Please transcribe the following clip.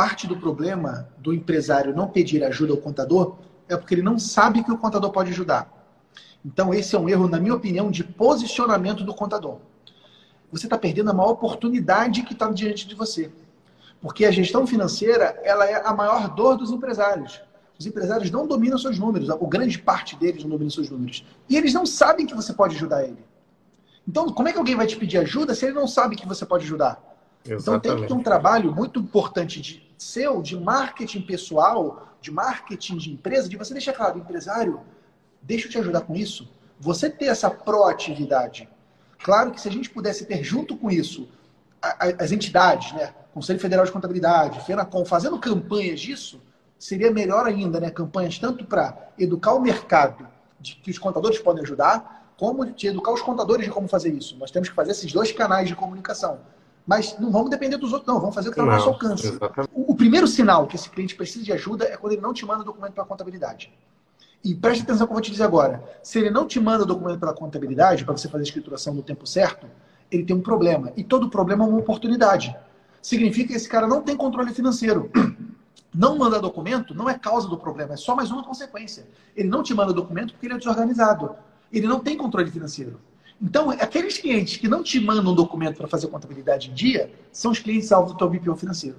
parte do problema do empresário não pedir ajuda ao contador é porque ele não sabe que o contador pode ajudar. Então, esse é um erro, na minha opinião, de posicionamento do contador. Você está perdendo a maior oportunidade que está diante de você. Porque a gestão financeira ela é a maior dor dos empresários. Os empresários não dominam seus números, ou grande parte deles não domina seus números. E eles não sabem que você pode ajudar ele. Então, como é que alguém vai te pedir ajuda se ele não sabe que você pode ajudar? Exatamente. Então, tem que ter um trabalho muito importante de seu, de marketing pessoal, de marketing de empresa, de você deixar claro, empresário, deixa eu te ajudar com isso. Você ter essa proatividade. Claro que se a gente pudesse ter junto com isso as entidades, né? Conselho Federal de Contabilidade, FENACOM, fazendo campanhas disso, seria melhor ainda, né? Campanhas tanto para educar o mercado de que os contadores podem ajudar, como de educar os contadores de como fazer isso. Nós temos que fazer esses dois canais de comunicação. Mas não vamos depender dos outros, não. Vamos fazer o que está ao nosso alcance. O, o, primeiro sinal que esse cliente precisa de ajuda é quando ele não te manda documento para a contabilidade. E preste atenção no que eu vou te dizer agora. Se ele não te manda documento para a contabilidade, para você fazer a escrituração no tempo certo, ele tem um problema. E todo problema é uma oportunidade. Significa que esse cara não tem controle financeiro. Não manda documento não é causa do problema, é só mais uma consequência. Ele não te manda documento porque ele é desorganizado. Ele não tem controle financeiro. Então, aqueles clientes que não te mandam um documento para fazer contabilidade em dia são os clientes alvo do teu BPO financeiro.